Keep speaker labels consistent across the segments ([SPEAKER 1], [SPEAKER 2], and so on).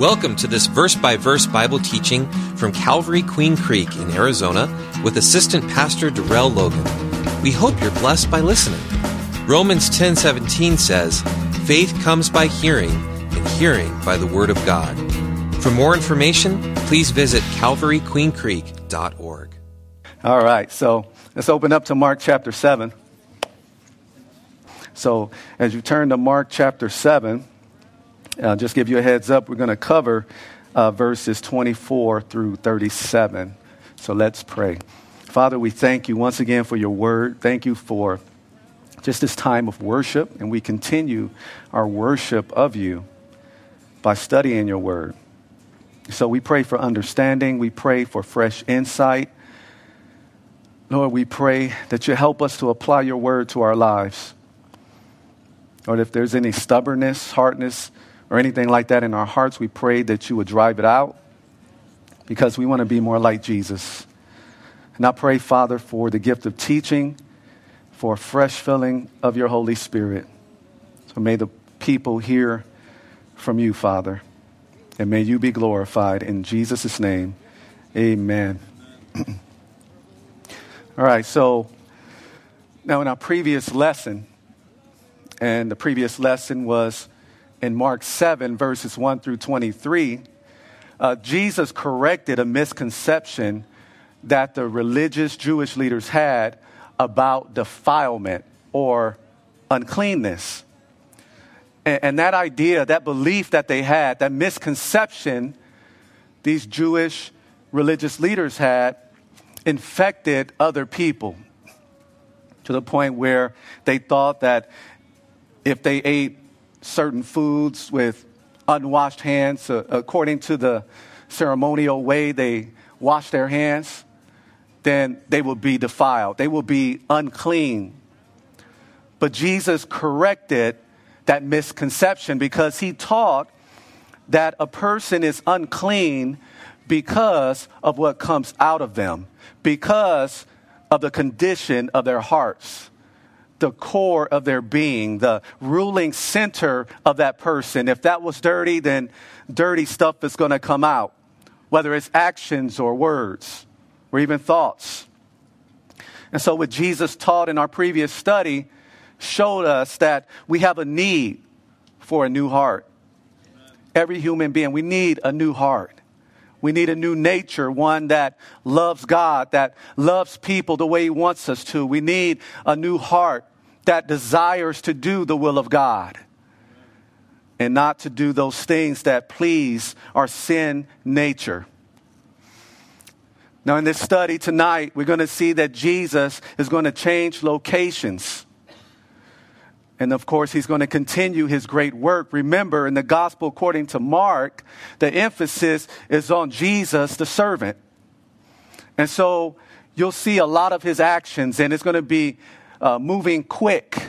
[SPEAKER 1] Welcome to this verse by verse Bible teaching from Calvary Queen Creek in Arizona with Assistant Pastor Darrell Logan. We hope you're blessed by listening. Romans 10:17 says, "Faith comes by hearing, and hearing by the word of God." For more information, please visit calvaryqueencreek.org.
[SPEAKER 2] All right, so let's open up to Mark chapter 7. So, as you turn to Mark chapter 7, just give you a heads up, we're going to cover uh, verses 24 through 37. So let's pray. Father, we thank you once again for your word. Thank you for just this time of worship, and we continue our worship of you by studying your word. So we pray for understanding, we pray for fresh insight. Lord, we pray that you help us to apply your word to our lives. Lord, if there's any stubbornness, hardness, or anything like that in our hearts, we pray that you would drive it out because we want to be more like Jesus. And I pray, Father, for the gift of teaching, for a fresh filling of your Holy Spirit. So may the people hear from you, Father, and may you be glorified. In Jesus' name, amen. All right, so now in our previous lesson, and the previous lesson was in Mark 7, verses 1 through 23, uh, Jesus corrected a misconception that the religious Jewish leaders had about defilement or uncleanness. And, and, that idea, that belief that they had, that misconception these Jewish religious leaders had, infected other people to the point where they thought that if they ate certain foods with unwashed hands uh, according to the ceremonial way they wash their hands, then they will be defiled. They will be unclean. But Jesus corrected that misconception because he taught that a person is unclean because of what comes out of them, because of the condition of their hearts the core of their being, the ruling center of that person. If that was dirty, then dirty stuff is going to come out, whether it's actions or words or even thoughts. And so, what Jesus taught in our previous study showed us that we have a need for a new heart. Every human being, we need a new heart. We need a new nature, one that loves God, that loves people the way He wants us to. We need a new heart that desires to do the will of God and not to do those things that please our sin nature. Now, in this study tonight, we're going to see that Jesus is going to change locations. And of course, he's going to continue his great work. Remember, in the gospel according to Mark, the emphasis is on Jesus, the servant. And so you'll see a lot of his actions, and it's going to be uh, moving quick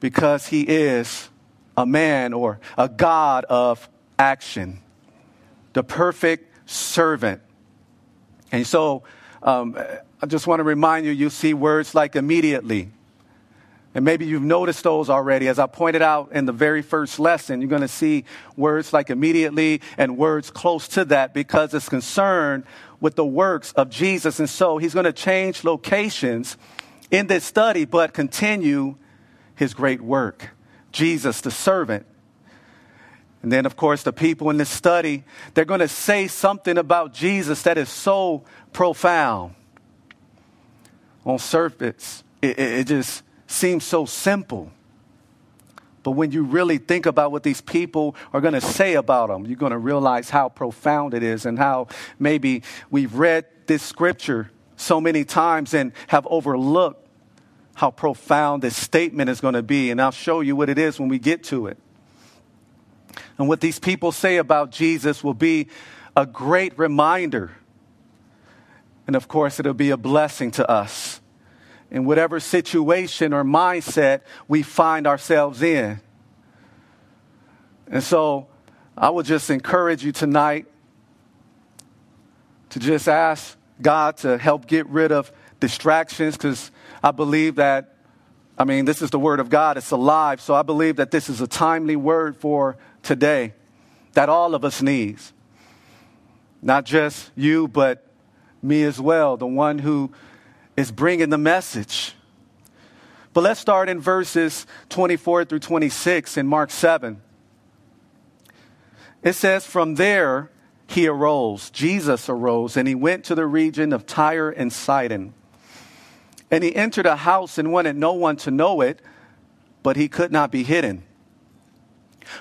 [SPEAKER 2] because he is a man or a God of action, the perfect servant. And so um, I just want to remind you you see words like immediately. And maybe you've noticed those already. As I pointed out in the very first lesson, you're going to see words like immediately and words close to that because it's concerned with the works of Jesus. And so he's going to change locations in this study, but continue his great work. Jesus, the servant. And then, of course, the people in this study, they're going to say something about Jesus that is so profound. On surface, it, it, it just seems so simple. But when you really think about what these people are going to say about them, you're going to realize how profound it is and how maybe we've read this scripture so many times and have overlooked how profound this statement is going to be. And I'll show you what it is when we get to it. And what these people say about Jesus will be a great reminder. And of course, it'll be a blessing to us in whatever situation or mindset we find ourselves in. And so I would just encourage you tonight to just ask God to help get rid of distractions because I believe that, I mean, this is the word of God, it's alive. So I believe that this is a timely word for today. that all of us needs. Not just you, but me as well, the one who is bringing the message. But let's start in verses 24 through 26 in Mark 7. It says, From there he arose, Jesus arose, and he went to the region of Tyre and Sidon. And he entered a house and wanted no one to know it, but he could not be hidden.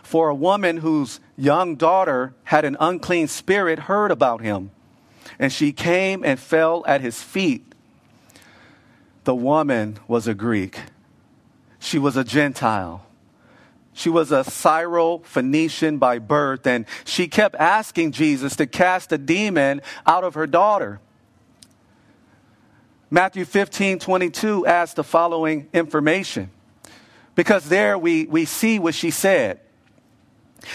[SPEAKER 2] For a woman whose young daughter had an unclean spirit heard about him, and she came and fell at his feet. The woman was a Greek, she was a Gentile. She was a Syro Phoenician by birth, and she kept asking Jesus to cast a demon out of her daughter. Matthew 15 22 asks the following information because there we, we see what she said.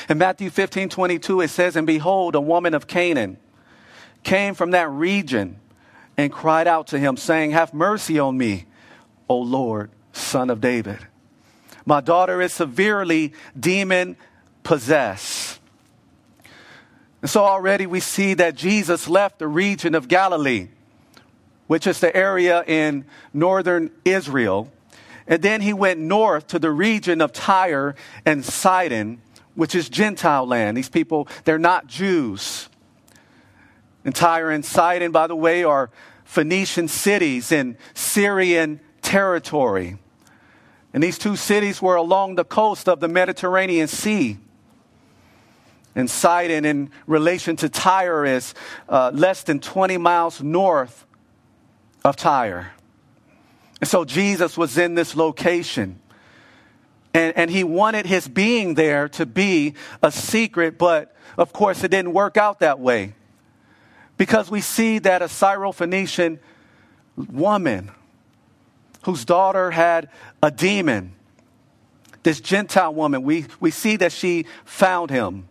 [SPEAKER 2] In Matthew 15 22, it says, And behold, a woman of Canaan came from that region and cried out to him, saying, Have mercy on me, O Lord, son of David. My daughter is severely demon possessed. And so already we see that Jesus left the region of Galilee, which is the area in northern Israel. And then he went north to the region of Tyre and Sidon which is Gentile land. These people, they're not Jews. And Tyre and Sidon, by the way, are Phoenician cities in Syrian territory. And these two cities were along the coast of the Mediterranean Sea. And Sidon, in relation to Tyre, is uh, less than 20 miles north of Tyre. And so Jesus was in this location. And, and he wanted his being there to be a secret, but of course it didn't work out that way. Because we see that a Syrophoenician woman whose daughter had a demon, this Gentile woman, we, we see that she found him.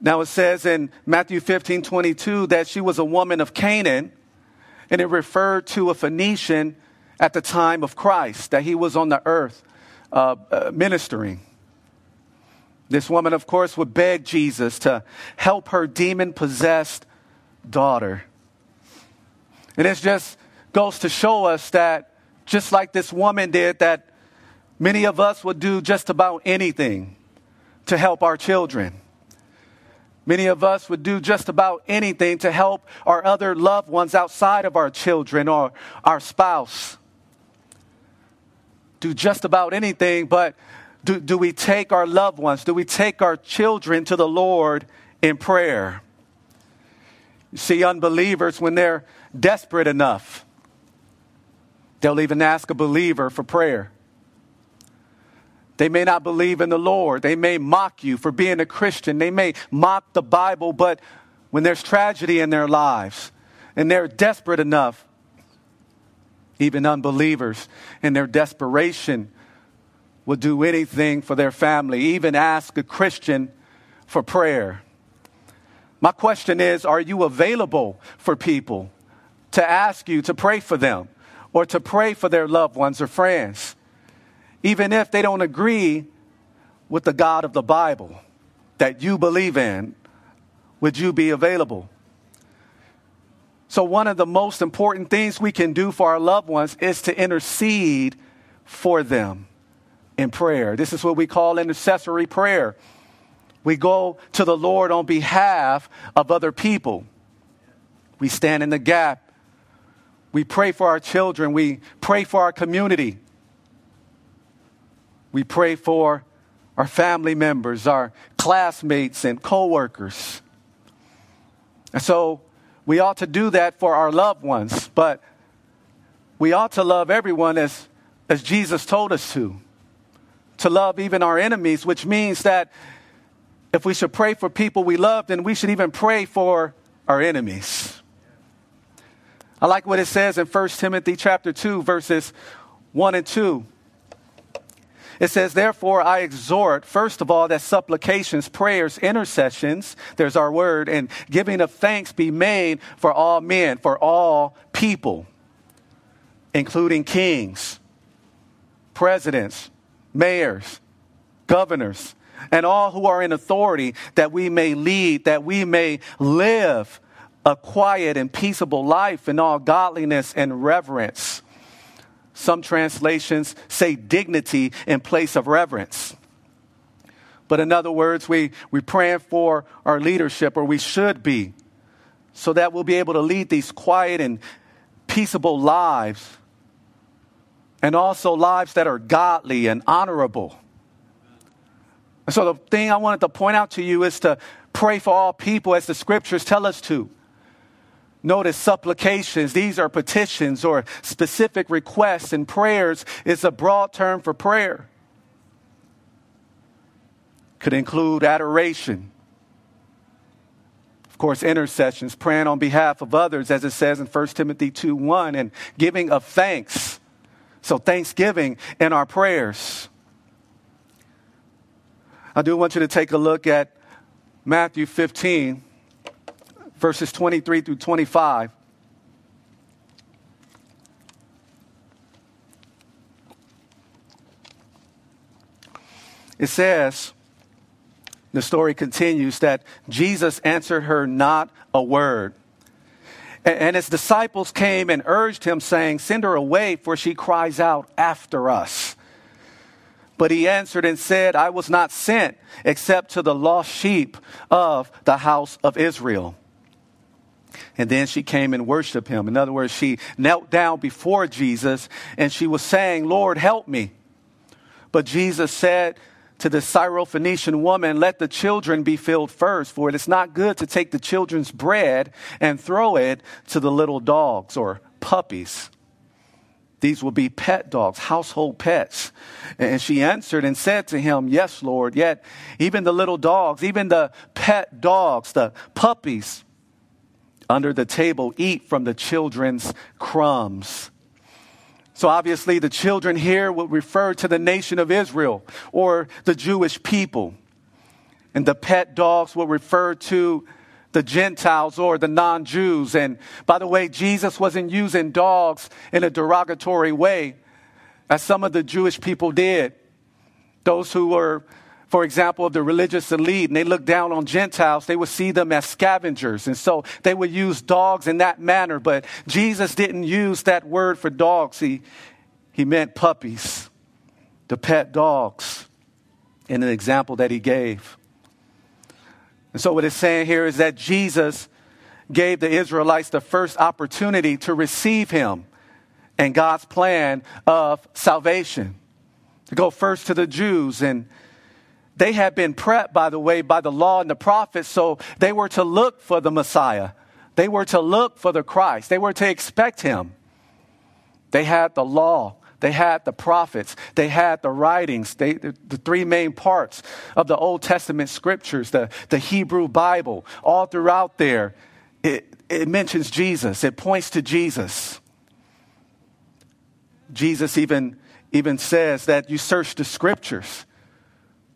[SPEAKER 2] Now it says in Matthew 15 22 that she was a woman of Canaan, and it referred to a Phoenician at the time of Christ, that he was on the earth uh, uh, ministering. This woman, of course, would beg Jesus to help her demon possessed daughter. And it just goes to show us that, just like this woman did, that many of us would do just about anything to help our children. Many of us would do just about anything to help our other loved ones outside of our children or our spouse do just about anything, but do, do we take our loved ones, do we take our children to the Lord in prayer? You see, unbelievers, when they're desperate enough, they'll even ask a believer for prayer. They may not believe in the Lord. They may mock you for being a Christian. They may mock the Bible, but when there's tragedy in their lives and they're desperate enough, even unbelievers, in their desperation, will do anything for their family, even ask a Christian for prayer. My question is Are you available for people to ask you to pray for them or to pray for their loved ones or friends, even if they don't agree with the God of the Bible that you believe in? Would you be available? So, one of the most important things we can do for our loved ones is to intercede for them in prayer. This is what we call intercessory prayer. We go to the Lord on behalf of other people. We stand in the gap. We pray for our children. We pray for our community. We pray for our family members, our classmates, and coworkers. And so, we ought to do that for our loved ones, but we ought to love everyone as, as Jesus told us to. To love even our enemies, which means that if we should pray for people we love, then we should even pray for our enemies. I like what it says in 1 Timothy chapter 2, verses 1 and 2. It says, Therefore, I exhort, first of all, that supplications, prayers, intercessions, there's our word, and giving of thanks be made for all men, for all people, including kings, presidents, mayors, governors, and all who are in authority, that we may lead, that we may live a quiet and peaceable life in all godliness and reverence. Some translations say dignity in place of reverence. But in other words, we, we're praying for our leadership, or we should be, so that we'll be able to lead these quiet and peaceable lives, and also lives that are godly and honorable. And so, the thing I wanted to point out to you is to pray for all people as the scriptures tell us to. Notice supplications, these are petitions or specific requests, and prayers is a broad term for prayer. Could include adoration, of course, intercessions, praying on behalf of others, as it says in 1 Timothy 2 1, and giving of thanks. So, thanksgiving in our prayers. I do want you to take a look at Matthew 15 verses 23 through 25. It says, the story continues that Jesus answered her not a word. And his disciples came and urged him, saying, Send her away, for she cries out after us. But he answered and said, I was not sent except to the lost sheep of the house of Israel. And then she came and worshiped him. In other words, she knelt down before Jesus and she was saying, Lord, help me. But Jesus said to the Syrophoenician woman, Let the children be filled first, for it is not good to take the children's bread and throw it to the little dogs or puppies. These will be pet dogs, household pets. And she answered and said to him, Yes, Lord, yet even the little dogs, even the pet dogs, the puppies, under the table eat from the children's crumbs. So obviously, the children here would refer to the nation of Israel or the Jewish people. And the pet dogs will refer to the Gentiles or the non Jews. And by the way, Jesus wasn't using dogs in a derogatory way, as some of the Jewish people did. Those who were for example, of the religious elite, and they look down on Gentiles, they would see them as scavengers. And so they would use dogs in that manner. But Jesus didn't use that word for dogs, he, he meant puppies, the pet dogs, in an example that he gave. And so what it's saying here is that Jesus gave the Israelites the first opportunity to receive him and God's plan of salvation. To go first to the Jews and they had been prepped, by the way, by the law and the prophets, so they were to look for the Messiah. They were to look for the Christ. They were to expect him. They had the law. They had the prophets. They had the writings, they, the, the three main parts of the Old Testament scriptures, the, the Hebrew Bible. All throughout there, it, it mentions Jesus, it points to Jesus. Jesus even, even says that you search the scriptures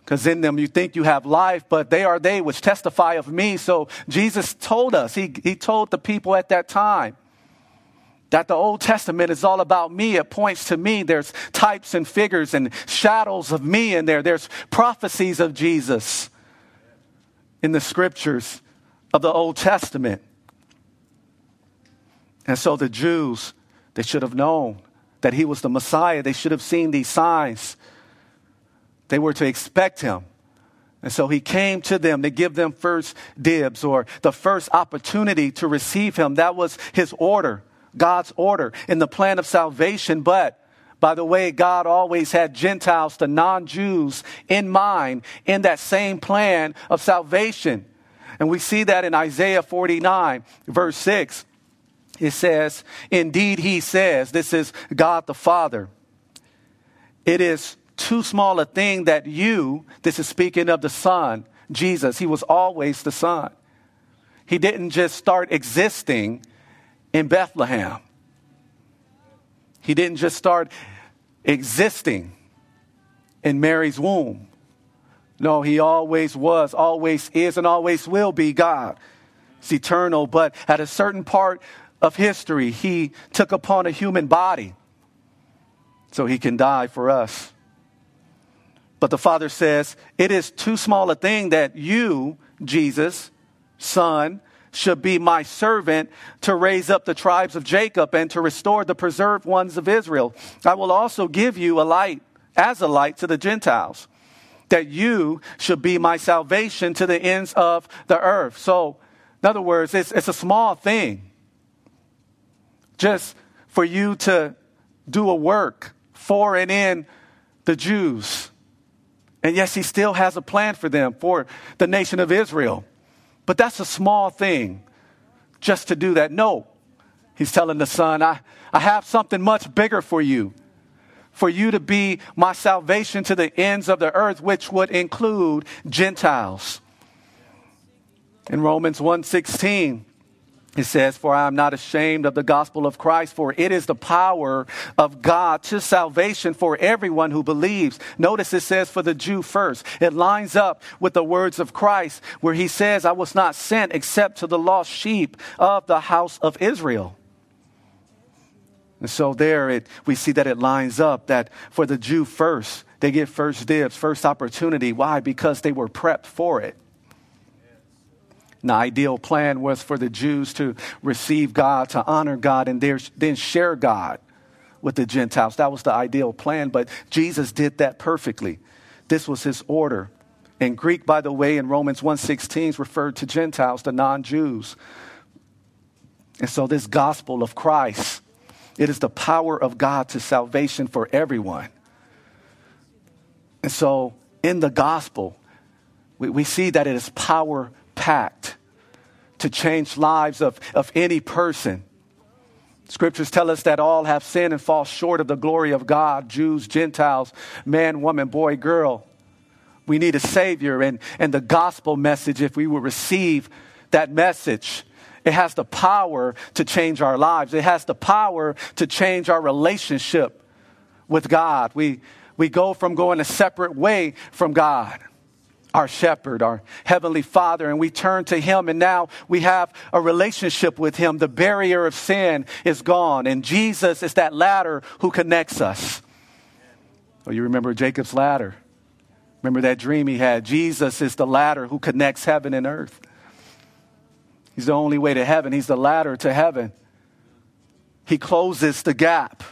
[SPEAKER 2] because in them you think you have life, but they are they which testify of me. So Jesus told us, he, he told the people at that time that the Old Testament is all about me. It points to me. There's types and figures and shadows of me in there. There's prophecies of Jesus in the scriptures of the Old Testament. And so the Jews, they should have known that he was the Messiah. They should have seen these signs. They were to expect him. And so he came to them to give them first dibs or the first opportunity to receive him. That was his order, God's order in the plan of salvation. But by the way, God always had Gentiles, the non Jews, in mind in that same plan of salvation. And we see that in Isaiah 49, verse 6. It says, Indeed, he says, this is God the Father. It is too small a thing that you, this is speaking of the Son, Jesus, he was always the Son. He didn't just start existing in Bethlehem. He didn't just start existing in Mary's womb. No, he always was, always is, and always will be God. It's eternal, but at a certain part of history, he took upon a human body so he can die for us. But the Father says, It is too small a thing that you, Jesus, Son, should be my servant to raise up the tribes of Jacob and to restore the preserved ones of Israel. I will also give you a light as a light to the Gentiles, that you should be my salvation to the ends of the earth. So, in other words, it's, it's a small thing just for you to do a work for and in the Jews. And yes, he still has a plan for them, for the nation of Israel. But that's a small thing just to do that. No, he's telling the son, I, I have something much bigger for you. For you to be my salvation to the ends of the earth, which would include Gentiles. In Romans 1:16, it says, For I am not ashamed of the gospel of Christ, for it is the power of God to salvation for everyone who believes. Notice it says, For the Jew first. It lines up with the words of Christ, where he says, I was not sent except to the lost sheep of the house of Israel. And so there it, we see that it lines up that for the Jew first, they get first dibs, first opportunity. Why? Because they were prepped for it. The ideal plan was for the Jews to receive God, to honor God, and then share God with the Gentiles. That was the ideal plan, but Jesus did that perfectly. This was his order. And Greek, by the way, in Romans 1.16 is referred to Gentiles, the non-Jews. And so this gospel of Christ, it is the power of God to salvation for everyone. And so in the gospel, we, we see that it is power packed to change lives of, of any person. Scriptures tell us that all have sinned and fall short of the glory of God Jews, Gentiles, man, woman, boy, girl. We need a Savior, and, and the gospel message, if we will receive that message, it has the power to change our lives. It has the power to change our relationship with God. We, we go from going a separate way from God our shepherd, our heavenly father, and we turn to him, and now we have a relationship with him. The barrier of sin is gone, and Jesus is that ladder who connects us. Oh, you remember Jacob's ladder? Remember that dream he had? Jesus is the ladder who connects heaven and earth. He's the only way to heaven, he's the ladder to heaven. He closes the gap.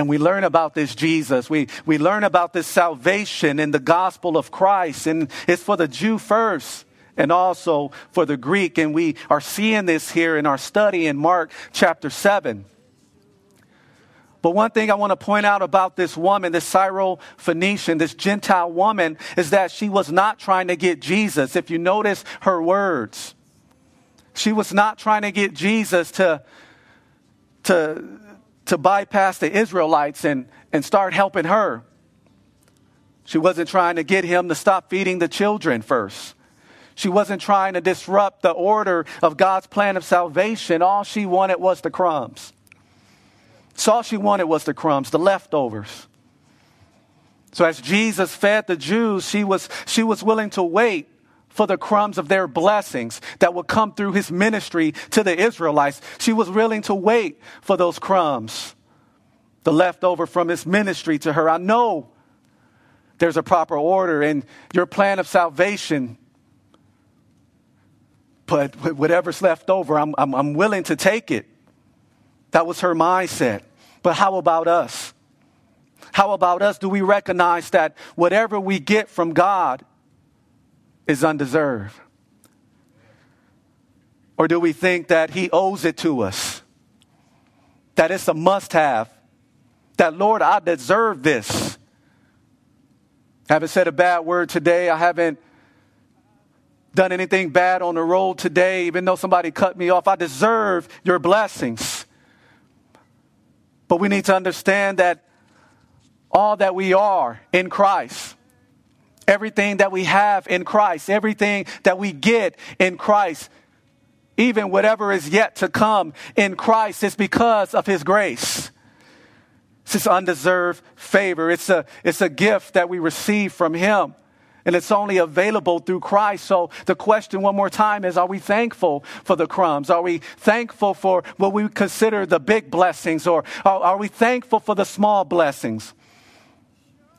[SPEAKER 2] And we learn about this Jesus. We, we learn about this salvation in the gospel of Christ. And it's for the Jew first and also for the Greek. And we are seeing this here in our study in Mark chapter 7. But one thing I want to point out about this woman, this Syro-Phoenician, this Gentile woman, is that she was not trying to get Jesus. If you notice her words, she was not trying to get Jesus to, to to bypass the Israelites and, and start helping her. She wasn't trying to get him to stop feeding the children first. She wasn't trying to disrupt the order of God's plan of salvation. All she wanted was the crumbs. So all she wanted was the crumbs, the leftovers. So as Jesus fed the Jews, she was, she was willing to wait for the crumbs of their blessings that would come through his ministry to the Israelites. She was willing to wait for those crumbs, the leftover from his ministry to her. I know there's a proper order in your plan of salvation, but whatever's left over, I'm, I'm, I'm willing to take it. That was her mindset. But how about us? How about us? Do we recognize that whatever we get from God is undeserved? Or do we think that He owes it to us? That it's a must have? That, Lord, I deserve this. I haven't said a bad word today. I haven't done anything bad on the road today, even though somebody cut me off. I deserve your blessings. But we need to understand that all that we are in Christ everything that we have in Christ, everything that we get in Christ, even whatever is yet to come in Christ, is because of His grace. It's His undeserved favor. It's a, it's a gift that we receive from Him. And it's only available through Christ. So the question one more time is, are we thankful for the crumbs? Are we thankful for what we consider the big blessings? Or are, are we thankful for the small blessings?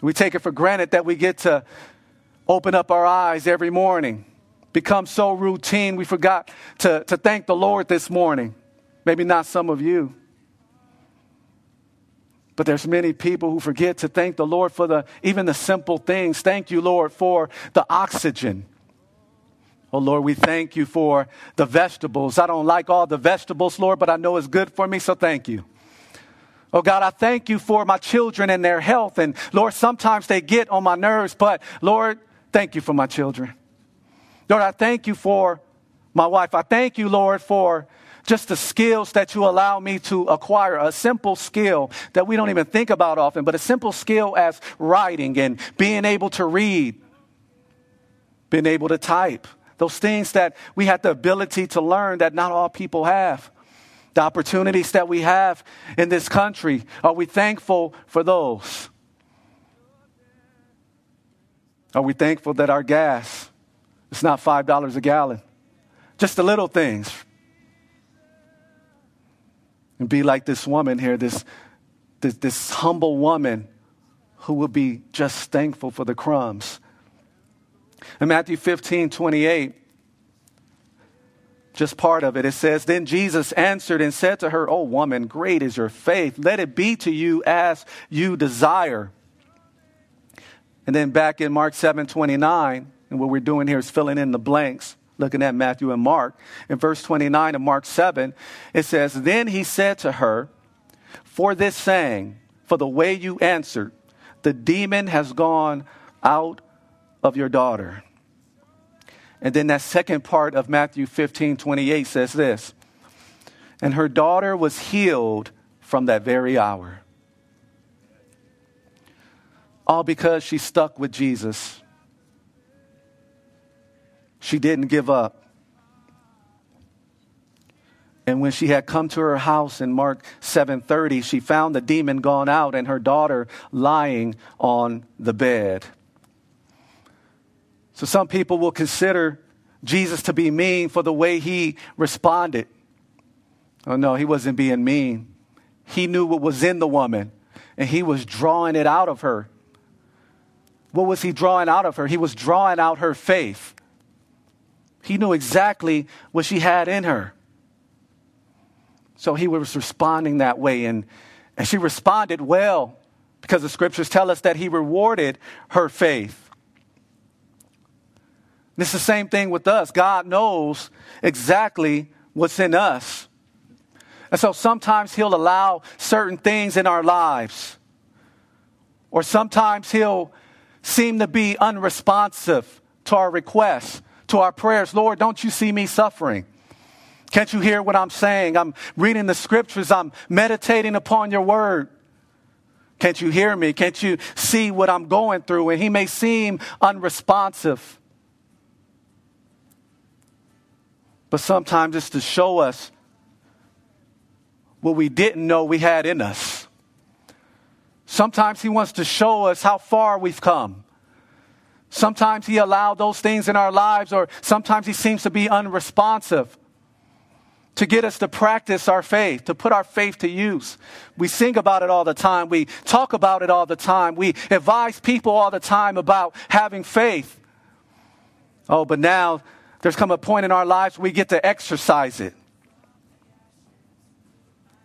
[SPEAKER 2] We take it for granted that we get to open up our eyes every morning. Become so routine, we forgot to, to thank the Lord this morning. Maybe not some of you. But there's many people who forget to thank the Lord for the even the simple things. Thank you, Lord, for the oxygen. Oh Lord, we thank you for the vegetables. I don't like all the vegetables, Lord, but I know it's good for me, so thank you. Oh God, I thank you for my children and their health. And Lord, sometimes they get on my nerves, but Lord, thank you for my children. Lord, I thank you for my wife. I thank you, Lord, for just the skills that you allow me to acquire. A simple skill that we don't even think about often, but a simple skill as writing and being able to read, being able to type. Those things that we have the ability to learn that not all people have the opportunities that we have in this country. Are we thankful for those? Are we thankful that our gas is not $5 a gallon? Just the little things. And be like this woman here, this, this, this humble woman who will be just thankful for the crumbs. In Matthew 15, 28, just part of it. It says, Then Jesus answered and said to her, Oh, woman, great is your faith. Let it be to you as you desire. And then back in Mark 7 29, and what we're doing here is filling in the blanks, looking at Matthew and Mark. In verse 29 of Mark 7, it says, Then he said to her, For this saying, for the way you answered, the demon has gone out of your daughter. And then that second part of Matthew 15 28 says this And her daughter was healed from that very hour. All because she stuck with Jesus. She didn't give up. And when she had come to her house in Mark 7:30, she found the demon gone out and her daughter lying on the bed. So some people will consider Jesus to be mean for the way he responded. Oh, no, he wasn't being mean. He knew what was in the woman, and he was drawing it out of her. What was he drawing out of her? He was drawing out her faith. He knew exactly what she had in her. So he was responding that way, and, and she responded well because the scriptures tell us that he rewarded her faith. It's the same thing with us. God knows exactly what's in us. And so sometimes He'll allow certain things in our lives, or sometimes He'll seem to be unresponsive to our requests, to our prayers. Lord, don't you see me suffering? Can't you hear what I'm saying? I'm reading the scriptures, I'm meditating upon your word. Can't you hear me? Can't you see what I'm going through? And he may seem unresponsive. but sometimes it's to show us what we didn't know we had in us. Sometimes He wants to show us how far we've come. Sometimes He allowed those things in our lives, or sometimes He seems to be unresponsive to get us to practice our faith, to put our faith to use. We sing about it all the time. We talk about it all the time. We advise people all the time about having faith. Oh, but now there's come a point in our lives we get to exercise it.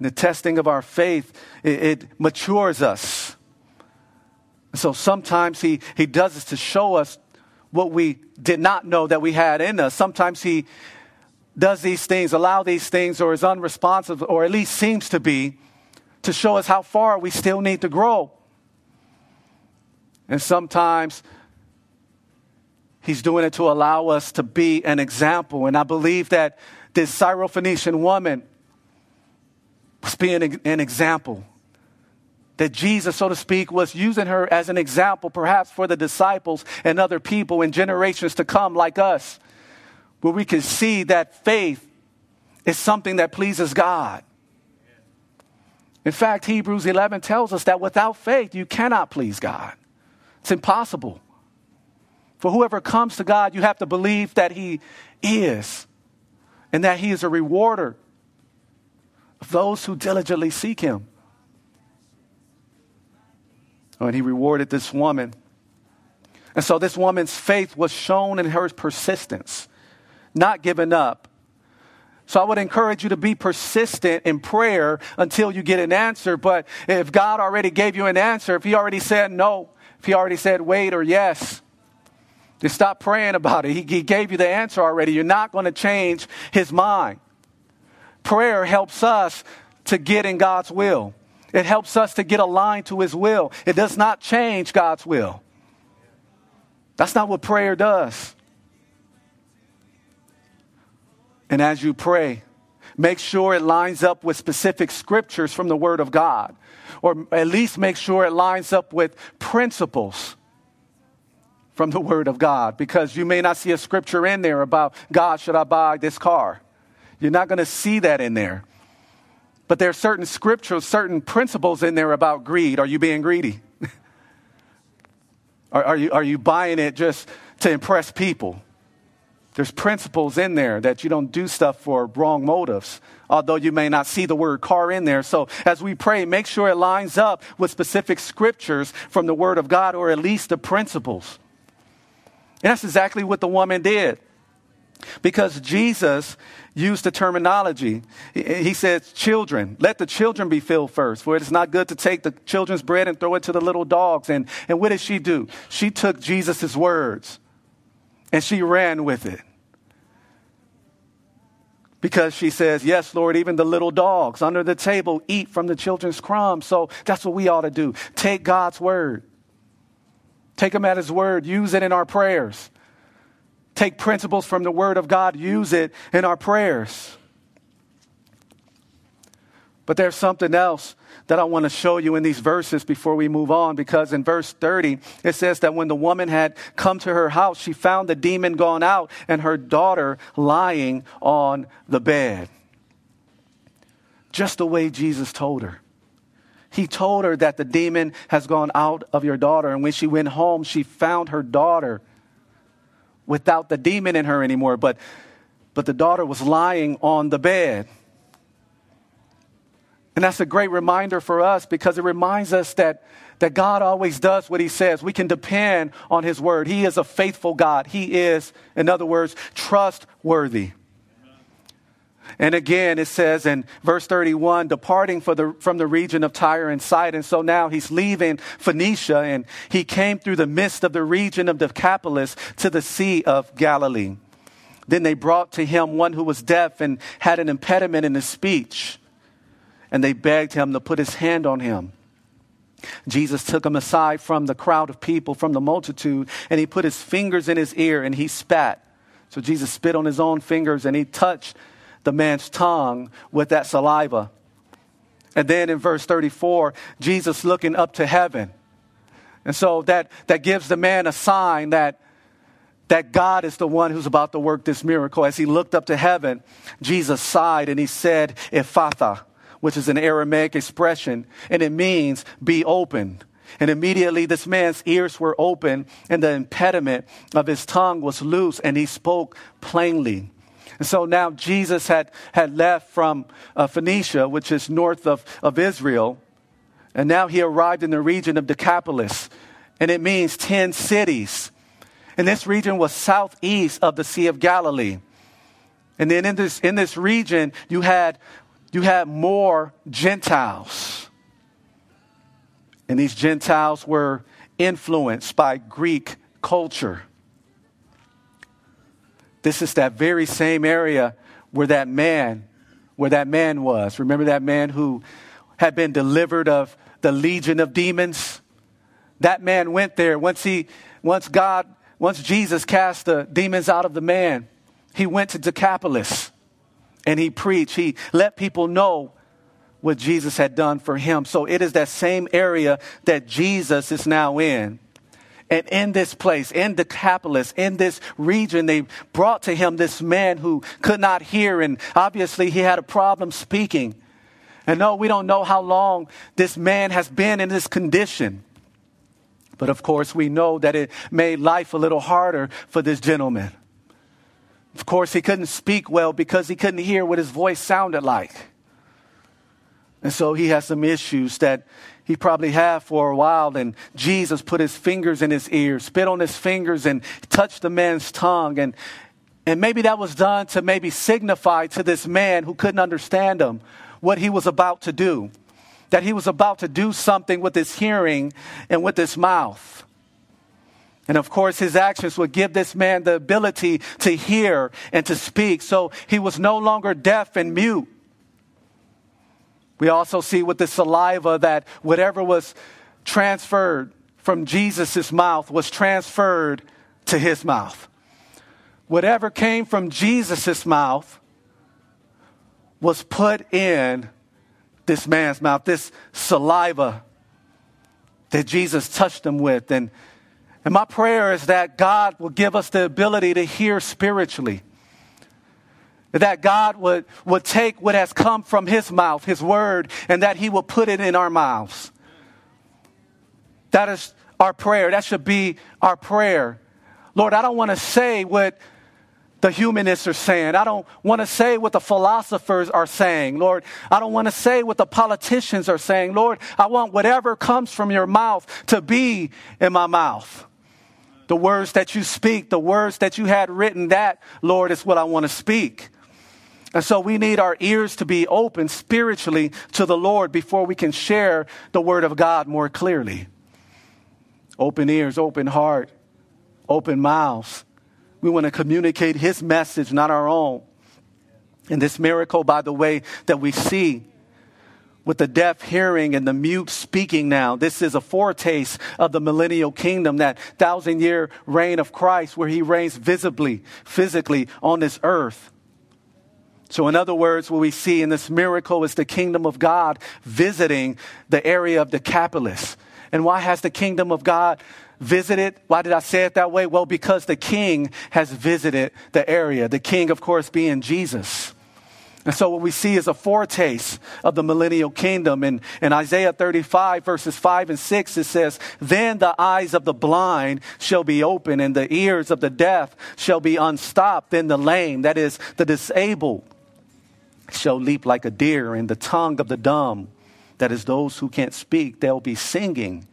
[SPEAKER 2] The testing of our faith, it, it matures us. So sometimes he, he does this to show us what we did not know that we had in us. Sometimes he does these things, allow these things, or is unresponsive, or at least seems to be, to show us how far we still need to grow. And sometimes He's doing it to allow us to be an example. And I believe that this Syrophoenician woman was being an example. That Jesus, so to speak, was using her as an example, perhaps for the disciples and other people in generations to come like us, where we can see that faith is something that pleases God. In fact, Hebrews 11 tells us that without faith, you cannot please God. It's impossible. For whoever comes to God, you have to believe that He is and that He is a rewarder of those who diligently seek Him. Oh, and he rewarded this woman. And so this woman's faith was shown in her persistence, not giving up. So I would encourage you to be persistent in prayer until you get an answer. But if God already gave you an answer, if He already said no, if He already said wait or yes, then stop praying about it. He, he gave you the answer already. You're not going to change His mind. Prayer helps us to get in God's will. It helps us to get aligned to His will. It does not change God's will. That's not what prayer does. And as you pray, make sure it lines up with specific scriptures from the Word of God, or at least make sure it lines up with principles from the Word of God, because you may not see a scripture in there about God, should I buy this car? You're not going to see that in there. But there are certain scriptures, certain principles in there about greed. Are you being greedy? are, are, you, are you buying it just to impress people? There's principles in there that you don't do stuff for wrong motives, although you may not see the word car in there. So as we pray, make sure it lines up with specific scriptures from the Word of God or at least the principles. And that's exactly what the woman did. Because Jesus used the terminology. He says, Children, let the children be filled first, for it is not good to take the children's bread and throw it to the little dogs. And, and what did she do? She took Jesus' words and she ran with it. Because she says, Yes, Lord, even the little dogs under the table eat from the children's crumbs. So that's what we ought to do. Take God's word, take Him at His word, use it in our prayers take principles from the Word of God, use it in our prayers. But there's something else that I want to show you in these verses before we move on, because in verse 30, it says that when the woman had come to her house, she found the demon gone out and her daughter lying on the bed. Just the way Jesus told her. He told her that the demon has gone out of your daughter. And when she went home, she found her daughter without the demon in her anymore, but, but the daughter was lying on the bed. And that's a great reminder for us because it reminds us that, that God always does what He says. We can depend on His word. He is a faithful God. He is, in other words, trustworthy. And again, it says in verse 31, departing the, from the region of Tyre and Sidon. So now he's leaving Phoenicia and he came through the midst of the region of Decapolis to the Sea of Galilee. Then they brought to him one who was deaf and had an impediment in his speech. And they begged him to put his hand on him. Jesus took him aside from the crowd of people, from the multitude, and he put his fingers in his ear and he spat. So Jesus spit on his own fingers and he touched the man's tongue with that saliva. And then in verse 34, Jesus looking up to heaven. And so that, that gives the man a sign that, that God is the one who's about to work this miracle. As he looked up to heaven, Jesus sighed and he said, Ephphatha, which is an Aramaic expression, and it means be open. And immediately this man's ears were open, and the impediment of his tongue was loose, and he spoke plainly. And so now Jesus had, had left from uh, Phoenicia, which is north of, of Israel, and now he arrived in the region of Decapolis, and it means 10 cities. And this region was southeast of the Sea of Galilee. And then in this, in this region, you had, you had more Gentiles. And these Gentiles were influenced by Greek culture. This is that very same area where that man, where that man was. Remember that man who had been delivered of the legion of demons? That man went there once he, once God, once Jesus cast the demons out of the man, he went to Decapolis and he preached. He let people know what Jesus had done for him. So it is that same area that Jesus is now in. And in this place, in Decapolis, in this region, they brought to him this man who could not hear, and obviously he had a problem speaking. And no, we don't know how long this man has been in this condition. But of course, we know that it made life a little harder for this gentleman. Of course, he couldn't speak well because he couldn't hear what his voice sounded like. And so he has some issues that he probably had for a while. And Jesus put his fingers in his ears, spit on his fingers, and touched the man's tongue. And, and maybe that was done to maybe signify to this man who couldn't understand him what he was about to do. That he was about to do something with his hearing and with his mouth. And of course, his actions would give this man the ability to hear and to speak. So he was no longer deaf and mute. We also see with the saliva that whatever was transferred from Jesus' mouth was transferred to his mouth. Whatever came from Jesus' mouth was put in this man's mouth, this saliva that Jesus touched him with. And, and my prayer is that God will give us the ability to hear spiritually that God would, would take what has come from his mouth, his word, and that he will put it in our mouths. That is our prayer. That should be our prayer. Lord, I don't want to say what the humanists are saying. I don't want to say what the philosophers are saying. Lord, I don't want to say what the politicians are saying. Lord, I want whatever comes from your mouth to be in my mouth. The words that you speak, the words that you had written, that, Lord, is what I want to speak. And so we need our ears to be open spiritually to the Lord before we can share the Word of God more clearly. Open ears, open heart, open mouths. We want to communicate His message, not our own. And this miracle, by the way, that we see with the deaf hearing and the mute speaking now. This is a foretaste of the millennial kingdom, that thousand year reign of Christ where he reigns visibly, physically on this earth. So, in other words, what we see in this miracle is the kingdom of God visiting the area of Decapolis. And why has the kingdom of God visited? Why did I say it that way? Well, because the king has visited the area. The king, of course, being Jesus. And so what we see is a foretaste of the millennial kingdom. In, in Isaiah 35, verses 5 and 6, it says, Then the eyes of the blind shall be open, and the ears of the deaf shall be unstopped. Then the lame, that is, the disabled, shall leap like a deer, and the tongue of the dumb, that is, those who can't speak, they'll be singing.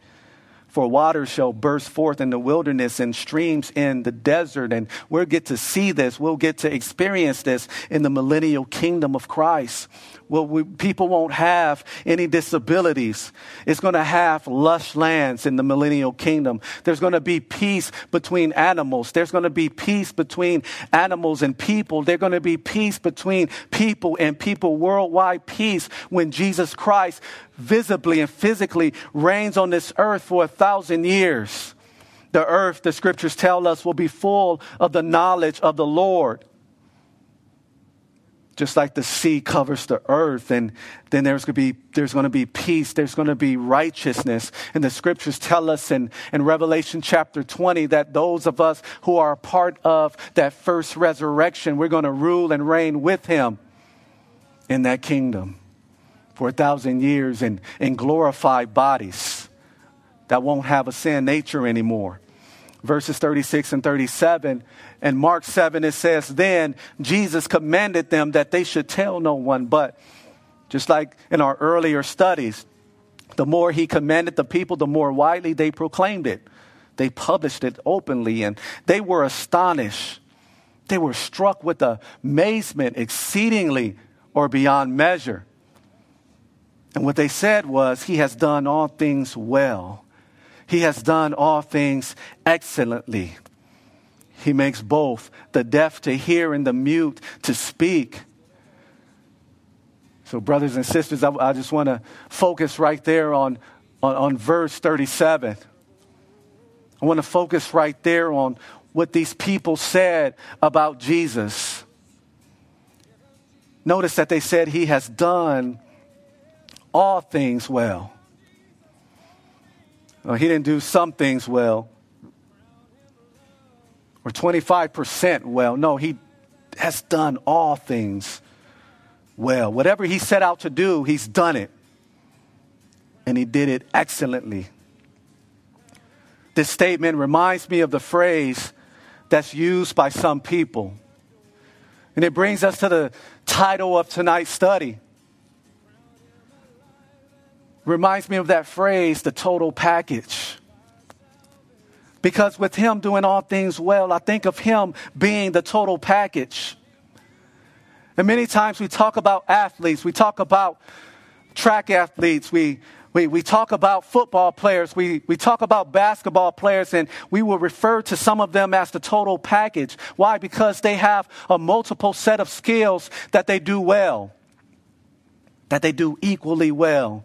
[SPEAKER 2] For waters shall burst forth in the wilderness and streams in the desert. And we'll get to see this. We'll get to experience this in the millennial kingdom of Christ. Well, we, people won't have any disabilities. It's going to have lush lands in the millennial kingdom. There's going to be peace between animals. There's going to be peace between animals and people. There's going to be peace between people and people, worldwide peace when Jesus Christ visibly and physically reigns on this earth for a thousand years. The earth, the scriptures tell us, will be full of the knowledge of the Lord. Just like the sea covers the earth, and then there's going to be, there's going to be peace, there's going to be righteousness. And the scriptures tell us in, in Revelation chapter 20 that those of us who are a part of that first resurrection, we're going to rule and reign with him in that kingdom for a thousand years in, in glorified bodies that won't have a sin nature anymore. Verses 36 and 37. And Mark 7, it says, Then Jesus commanded them that they should tell no one, but just like in our earlier studies, the more he commanded the people, the more widely they proclaimed it. They published it openly, and they were astonished. They were struck with amazement exceedingly or beyond measure. And what they said was, He has done all things well. He has done all things excellently. He makes both the deaf to hear and the mute to speak. So, brothers and sisters, I, I just want to focus right there on, on, on verse 37. I want to focus right there on what these people said about Jesus. Notice that they said he has done all things well. Well he didn't do some things well or 25% well. No, he has done all things well. Whatever he set out to do, he's done it. And he did it excellently. This statement reminds me of the phrase that's used by some people. And it brings us to the title of tonight's study reminds me of that phrase, the total package. Because with him doing all things well, I think of him being the total package. And many times we talk about athletes, we talk about track athletes, we, we, we talk about football players, we, we talk about basketball players, and we will refer to some of them as the total package. Why? Because they have a multiple set of skills that they do well, that they do equally well.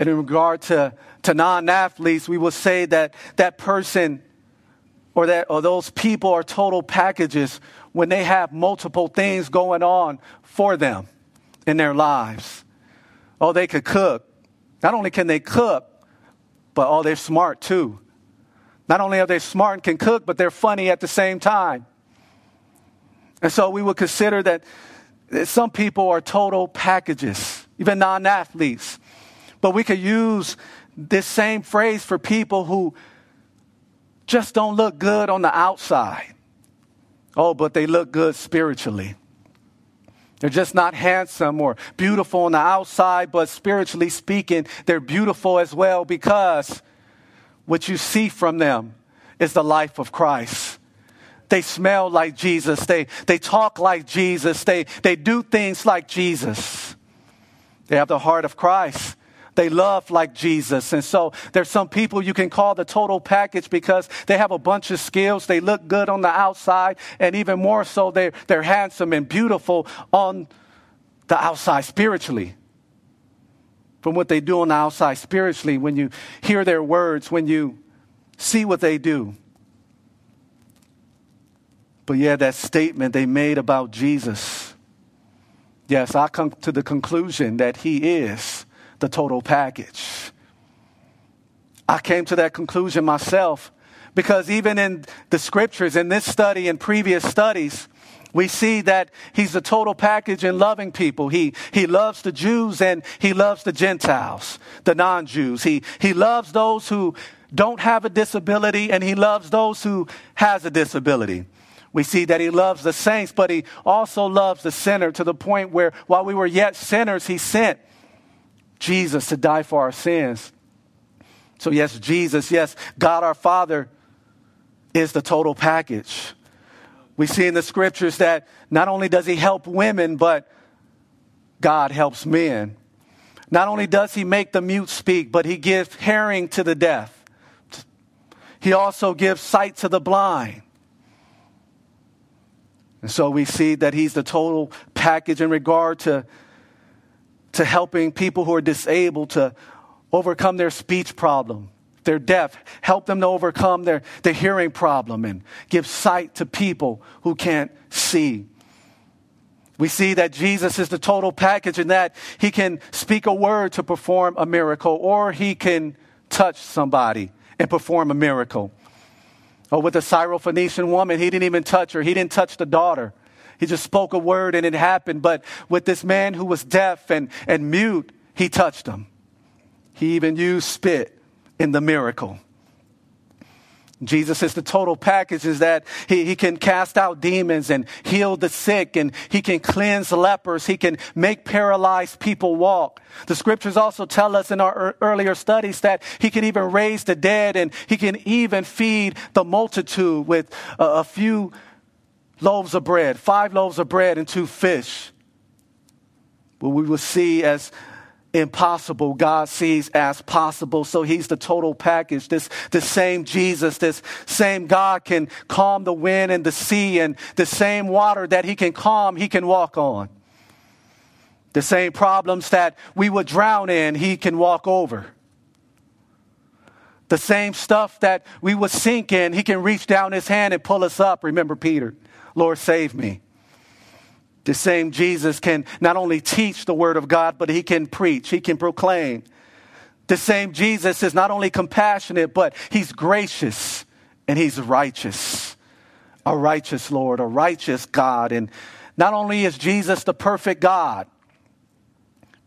[SPEAKER 2] And in regard to, to non athletes, we will say that that person or, that, or those people are total packages when they have multiple things going on for them in their lives. Oh, they could cook. Not only can they cook, but oh, they're smart too. Not only are they smart and can cook, but they're funny at the same time. And so we would consider that some people are total packages, even non athletes. But we could use this same phrase for people who just don't look good on the outside. Oh, but they look good spiritually. They're just not handsome or beautiful on the outside, but spiritually speaking, they're beautiful as well because what you see from them is the life of Christ. They smell like Jesus. They, they talk like Jesus. They, they do things like Jesus. They have the heart of Christ. They love like Jesus. And so there's some people you can call the total package because they have a bunch of skills. They look good on the outside, and even more so, they're, they're handsome and beautiful on the outside spiritually. From what they do on the outside spiritually, when you hear their words, when you see what they do. But yeah, that statement they made about Jesus. Yes, I come to the conclusion that he is the total package. I came to that conclusion myself because even in the scriptures, in this study and previous studies, we see that he's the total package in loving people. He, he loves the Jews and he loves the Gentiles, the non Jews. He, he loves those who don't have a disability and he loves those who has a disability. We see that he loves the saints, but he also loves the sinner to the point where while we were yet sinners, he sent Jesus to die for our sins. So, yes, Jesus, yes, God our Father is the total package. We see in the scriptures that not only does he help women, but God helps men. Not only does he make the mute speak, but he gives hearing to the deaf. He also gives sight to the blind. And so we see that he's the total package in regard to to helping people who are disabled to overcome their speech problem. They're deaf, help them to overcome their, their hearing problem and give sight to people who can't see. We see that Jesus is the total package in that he can speak a word to perform a miracle, or he can touch somebody and perform a miracle. Or oh, with the Syrophoenician woman, he didn't even touch her, he didn't touch the daughter. He just spoke a word and it happened. But with this man who was deaf and, and mute, he touched him. He even used spit in the miracle. Jesus is the total package is that he, he can cast out demons and heal the sick and he can cleanse lepers. He can make paralyzed people walk. The scriptures also tell us in our earlier studies that he can even raise the dead and he can even feed the multitude with a, a few loaves of bread, five loaves of bread and two fish. What we will see as impossible, God sees as possible. So he's the total package. This, the same Jesus, this same God can calm the wind and the sea and the same water that he can calm, he can walk on. The same problems that we would drown in, he can walk over. The same stuff that we would sink in, he can reach down his hand and pull us up. Remember Peter. Lord, save me. The same Jesus can not only teach the word of God, but he can preach, he can proclaim. The same Jesus is not only compassionate, but he's gracious and he's righteous. A righteous Lord, a righteous God. And not only is Jesus the perfect God,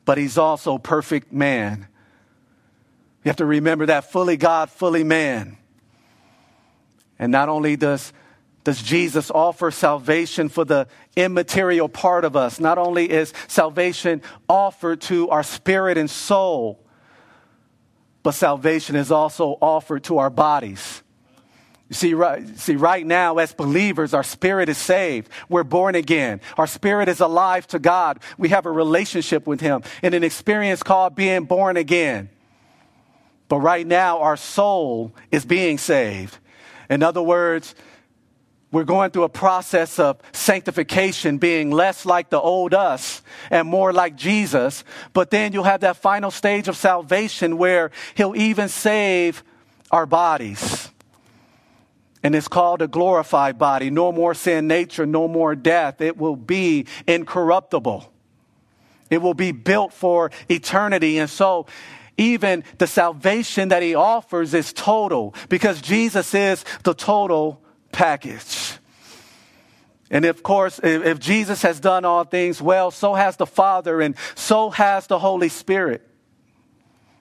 [SPEAKER 2] but he's also perfect man. You have to remember that fully God, fully man. And not only does does Jesus offer salvation for the immaterial part of us. Not only is salvation offered to our spirit and soul, but salvation is also offered to our bodies. You see right, see, right now, as believers, our spirit is saved. We're born again. Our spirit is alive to God. We have a relationship with Him in an experience called being born again. But right now, our soul is being saved. In other words, we're going through a process of sanctification, being less like the old us and more like Jesus. But then you'll have that final stage of salvation where He'll even save our bodies. And it's called a glorified body. No more sin nature, no more death. It will be incorruptible. It will be built for eternity. And so, even the salvation that he offers is total because Jesus is the total package. And of course, if, Jesus has done all things well, so has the Father and so has the Holy Spirit.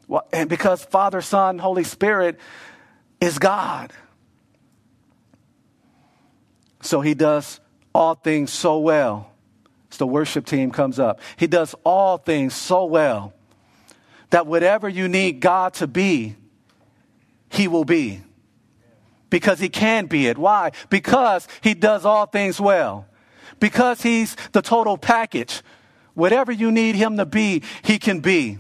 [SPEAKER 2] Well, and because Father, Son, Holy Spirit is God. So he does all things so well. As the worship team comes up, he does all things so well that whatever you need God to be, he will be because he can be it. Why? Because he does all things well. Because he's the total package. Whatever you need him to be, he can be.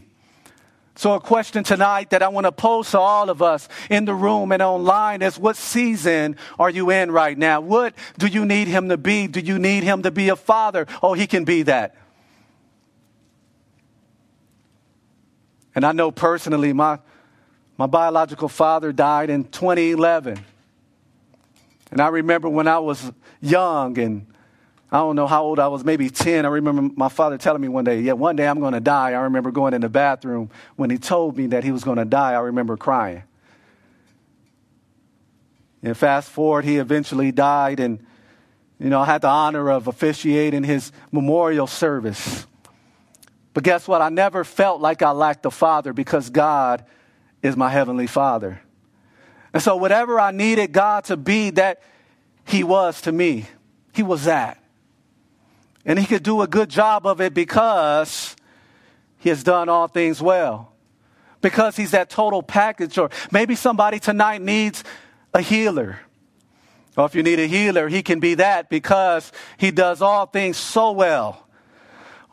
[SPEAKER 2] So, a question tonight that I want to pose to all of us in the room and online is what season are you in right now? What do you need him to be? Do you need him to be a father? Oh, he can be that. And I know personally, my, my biological father died in 2011. And I remember when I was young and I don't know how old I was, maybe 10. I remember my father telling me one day, Yeah, one day I'm going to die. I remember going in the bathroom. When he told me that he was going to die, I remember crying. And fast forward, he eventually died, and, you know, I had the honor of officiating his memorial service. But guess what? I never felt like I lacked a father because God is my heavenly father. And so, whatever I needed God to be, that He was to me. He was that. And He could do a good job of it because He has done all things well. Because He's that total package. Or maybe somebody tonight needs a healer. Or if you need a healer, He can be that because He does all things so well.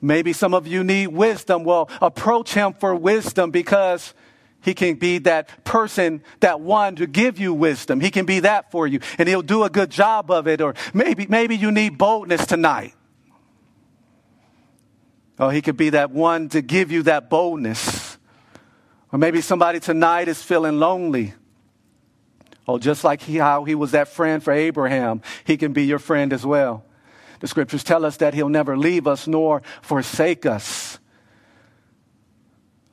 [SPEAKER 2] Maybe some of you need wisdom. Well, approach Him for wisdom because he can be that person, that one to give you wisdom. He can be that for you, and he'll do a good job of it. Or maybe, maybe you need boldness tonight. Oh, he could be that one to give you that boldness. Or maybe somebody tonight is feeling lonely. Oh, just like he, how he was that friend for Abraham, he can be your friend as well. The scriptures tell us that he'll never leave us nor forsake us.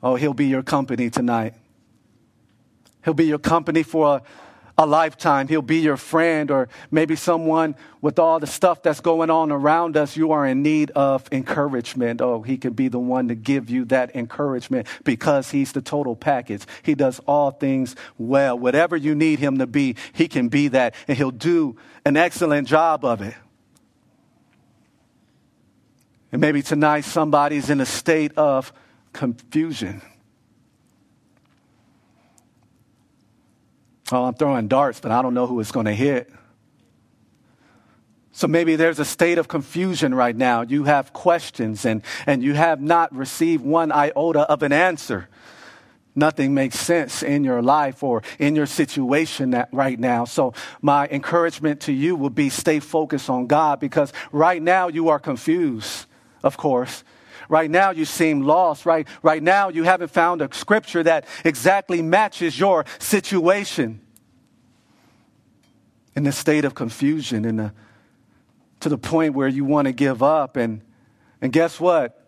[SPEAKER 2] Oh, he'll be your company tonight. He'll be your company for a, a, lifetime. He'll be your friend, or maybe someone with all the stuff that's going on around us, you are in need of encouragement. Oh, he can be the one to give you that encouragement because he's the total package. He does all things well. Whatever you need him to be, he can be that, and he'll do an excellent job of it. And maybe tonight somebody's in a state of confusion. Oh, I'm throwing darts, but I don't know who it's going to hit. So maybe there's a state of confusion right now. You have questions and, and you have not received one iota of an answer. Nothing makes sense in your life or in your situation right now. So my encouragement to you would be stay focused on God because right now you are confused, of course. Right now you seem lost. Right, right now you haven't found a scripture that exactly matches your situation. In the state of confusion, in the, to the point where you want to give up. And, and guess what?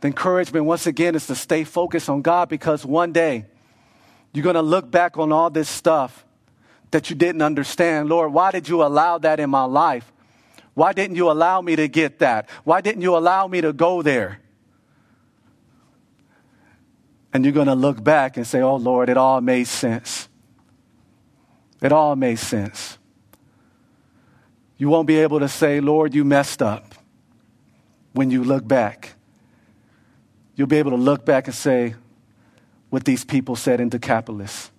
[SPEAKER 2] The encouragement, once again, is to stay focused on God because one day you're going to look back on all this stuff that you didn't understand. Lord, why did you allow that in my life? Why didn't you allow me to get that? Why didn't you allow me to go there? And you're going to look back and say, Oh Lord, it all made sense. It all made sense. You won't be able to say, Lord, you messed up when you look back. You'll be able to look back and say what these people said in Decapolis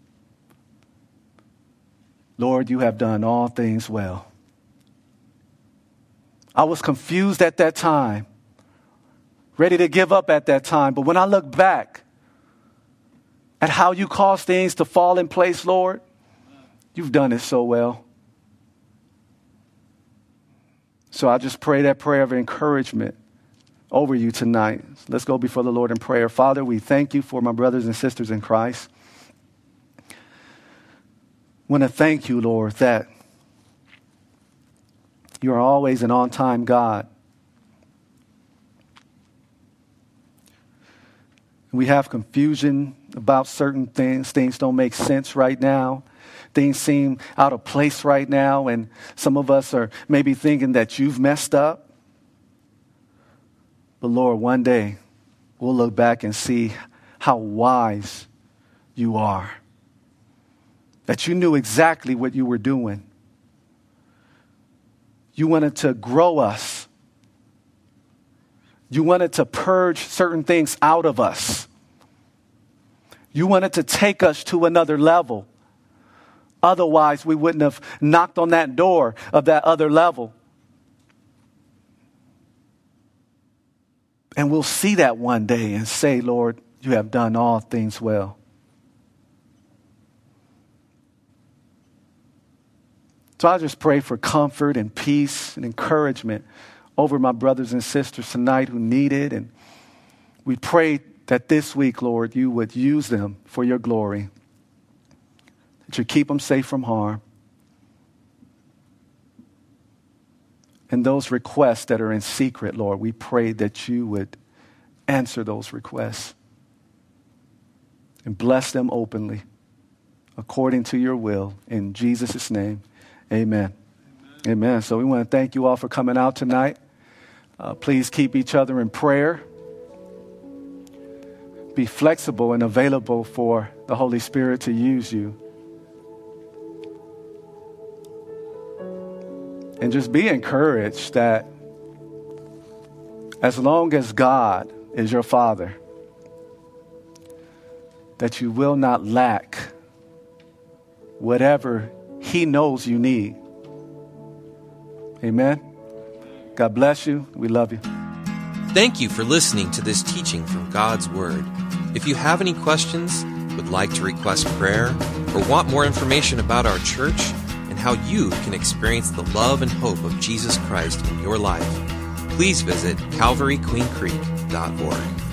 [SPEAKER 2] Lord, you have done all things well. I was confused at that time, ready to give up at that time. But when I look back at how you caused things to fall in place, Lord, you've done it so well. So I just pray that prayer of encouragement over you tonight. Let's go before the Lord in prayer. Father, we thank you for my brothers and sisters in Christ. I want to thank you, Lord, that you are always an on time God. We have confusion about certain things. Things don't make sense right now. Things seem out of place right now, and some of us are maybe thinking that you've messed up. But Lord, one day we'll look back and see how wise you are. That you knew exactly what you were doing. You wanted to grow us. You wanted to purge certain things out of us. You wanted to take us to another level. Otherwise, we wouldn't have knocked on that door of that other level. And we'll see that one day and say, Lord, you have done all things well. So I just pray for comfort and peace and encouragement over my brothers and sisters tonight who need it. And we pray that this week, Lord, you would use them for your glory that you keep them safe from harm. And those requests that are in secret, Lord, we pray that you would answer those requests and bless them openly according to your will. In Jesus' name, amen. Amen. amen. So we want to thank you all for coming out tonight. Uh, please keep each other in prayer. Be flexible and available for the Holy Spirit to use you. And just be encouraged that as long as God is your Father, that you will not lack whatever He knows you need. Amen. God bless you. We love you.
[SPEAKER 1] Thank you for listening to this teaching from God's Word. If you have any questions, would like to request prayer, or want more information about our church, and how you can experience the love and hope of Jesus Christ in your life, please visit calvaryqueencreek.org.